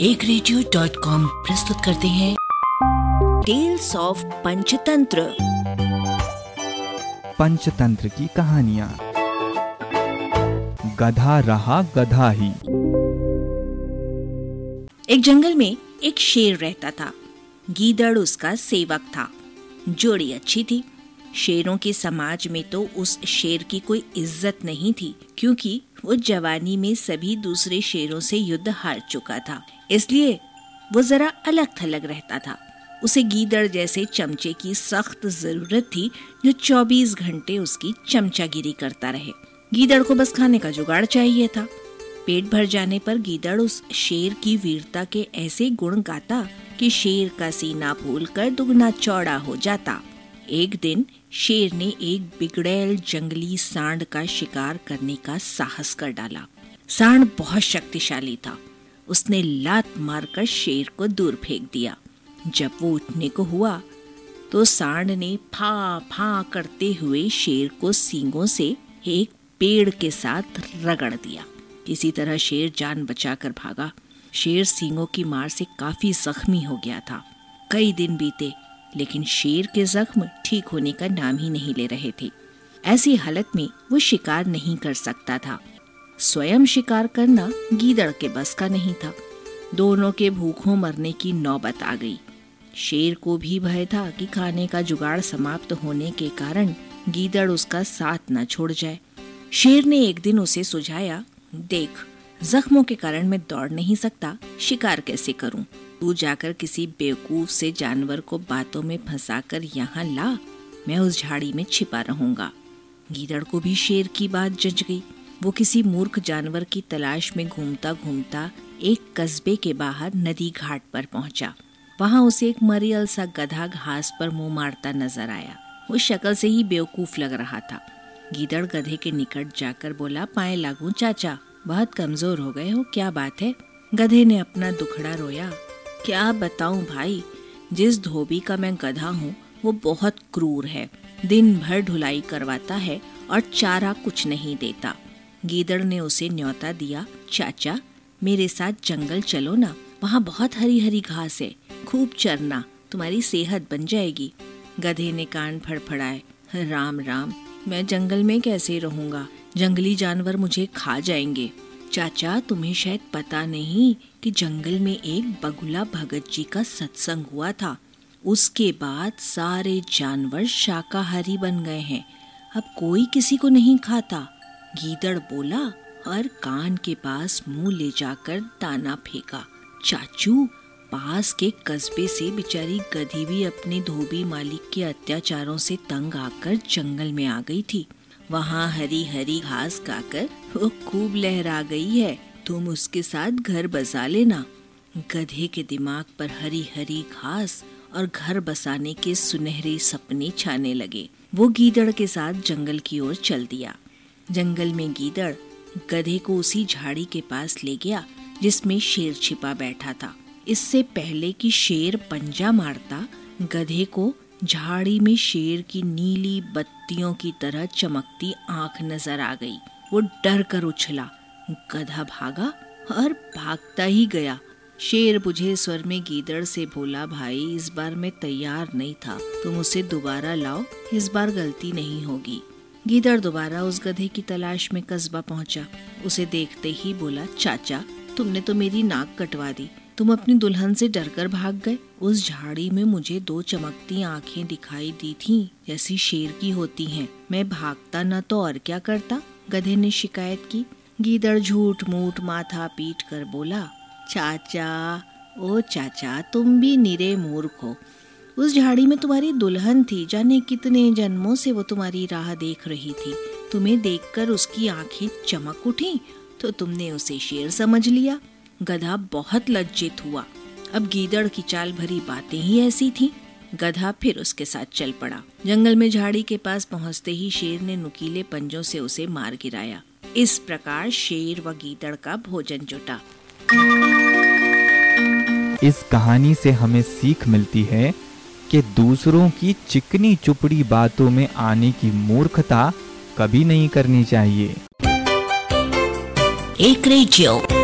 एक radio dot com प्रस्तुत करते हैं। टेल्स ऑफ़ पंचतंत्र पंचतंत्र की कहानियाँ। गधा रहा गधा ही। एक जंगल में एक शेर रहता था। गीदड़ उसका सेवक था। जोड़ी अच्छी थी। शेरों के समाज में तो उस शेर की कोई इज़्ज़त नहीं थी क्योंकि वो जवानी में सभी दूसरे शेरों से युद्ध हार चुका था। इसलिए वो जरा अलग थलग रहता था। उसे गीदड़ जैसे चमचे की सख्त ज़रूरत थी जो 24 घंटे उसकी चमचागिरी करता रहे। गीदड़ को बस खाने का जुगाड़ चाहिए था। पेट भर जाने पर गीदड़ उस शेर की वीरता के ऐसे गुण गाता कि शेर का सीना फूल कर दुगना चौड़ा हो जाता। एक दिन शेर ने एक बिगड़ैल जंगली सांड का शिकार करने का साहस कर डाला। सांड बहुत शक्तिशाली था। उसने लात मारकर शेर को दूर फेंक दिया। जब वो उठने को हुआ तो सांड ने फा फा करते हुए शेर को सींगों से एक पेड़ के साथ रगड़ दिया। इसी तरह शेर जान बचाकर भागा। शेर सींगों की मार से काफ़ी जख्मी हो गया था। कई दिन बीते लेकिन शेर के जख्म ठीक होने का नाम ही नहीं ले रहे थे। ऐसी हालत में वो शिकार नहीं कर सकता था। स्वयं शिकार करना गीदड़ के बस का नहीं था। दोनों के भूखों मरने की नौबत आ गई। शेर को भी भय था कि खाने का जुगाड़ समाप्त होने के कारण गीदड़ उसका साथ न छोड़ जाए। शेर ने एक दिन उसे सुझाया, देख जख्मों के कारण मैं दौड़ नहीं सकता, शिकार कैसे करूँ? तू जाकर किसी बेवकूफ़ से जानवर को बातों में फंसा कर यहाँ ला, मैं उस झाड़ी में छिपा रहूँगा। गीदड़ को भी शेर की बात जज गई। वो किसी मूर्ख जानवर की तलाश में घूमता घूमता एक कस्बे के बाहर नदी घाट पर पहुँचा। वहाँ उसे एक मरियल सा गधा घास पर मुँह मारता नज़र आया। वो शक्ल से ही बेवकूफ़ लग रहा था। गीदड़ गधे के निकट जाकर बोला पाए लागू, चाचा? बहुत कमज़ोर हो गए हो, क्या बात है? गधे ने अपना दुखड़ा रोया। क्या बताऊँ भाई, जिस धोबी का मैं गधा हूँ, वो बहुत क्रूर है। दिन भर ढुलाई करवाता है और चारा कुछ नहीं देता। गीदड़ ने उसे न्योता दिया, चाचा, मेरे साथ जंगल चलो ना, वहाँ बहुत हरी हरी घास है, खूब चरना, तुम्हारी सेहत बन जाएगी। गधे ने कान फड़फड़ाए, राम राम, मैं जंगल में कैसे रहूँगा? जंगली जानवर मुझे खा जाएँगे। चाचा, तुम्हें शायद पता नहीं कि जंगल में एक बगुला भगत जी का सत्संग हुआ था। उसके बाद सारे जानवर शाकाहारी बन गए हैं। अब कोई किसी को नहीं खाता। गीदड़ बोला और कान के पास मुँह ले जाकर दाना फेंका। चाचू, पास के कस्बे से बेचारी गधी भी अपने धोबी मालिक के अत्याचारों से तंग आकर जंगल में आ गई थी। वहाँ हरी हरी घास खाकर वो खूब लहरा गई है। तुम उसके साथ घर बसा लेना। गधे के दिमाग पर हरी हरी घास और घर बसाने के सुनहरे सपने छाने लगे। वो गीदड़ के साथ जंगल की ओर चल दिया। जंगल में गीदड़ गधे को उसी झाड़ी के पास ले गया, जिसमें शेर छिपा बैठा था। इससे पहले कि शेर पंजा मारता, गधे को झाड़ी में शेर की नीली बत्तियों की तरह चमकती आँख नज़र आ गई। वो डर कर उछला। गधा भागा और भागता ही गया। शेर बुझे स्वर में गीदड़ से बोला, भाई, इस बार मैं तैयार नहीं था। तुम उसे दोबारा लाओ, इस बार गलती नहीं होगी। गीदड़ दोबारा उस गधे की तलाश में कस्बा पहुँचा। उसे देखते ही बोला, चाचा, तुमने तो मेरी नाक कटवा दी। तुम अपनी दुल्हन से डरकर भाग गए। उस झाड़ी में मुझे दो चमकती आँखें दिखाई दी थीं, जैसी शेर की होती हैं। मैं भागता न तो और क्या करता? गधे ने शिकायत की। गीदड़ झूठ मूठ माथा पीट कर बोला, चाचा, ओ चाचा, तुम भी निरे मूर्ख। हो उस झाड़ी में तुम्हारी दुल्हन थी, जाने कितने जन्मों से वो तुम्हारी राह देख रही थी। तुम्हें देखकर उसकी आँखें चमक उठी तो तुमने उसे शेर समझ लिया। गधा बहुत लज्जित हुआ। अब गीदड़ की चाल भरी बातें ही ऐसी थीं। गधा फिर उसके साथ चल पड़ा। जंगल में झाड़ी के पास पहुँचते ही शेर ने नुकीले पंजों से उसे मार गिराया। इस प्रकार शेर व गीदड़ का भोजन जुटा। इस कहानी से हमें सीख मिलती है कि दूसरों की चिकनी चुपड़ी बातों में आने की मूर्खता कभी नहीं करनी चाहिए। एक रेडियो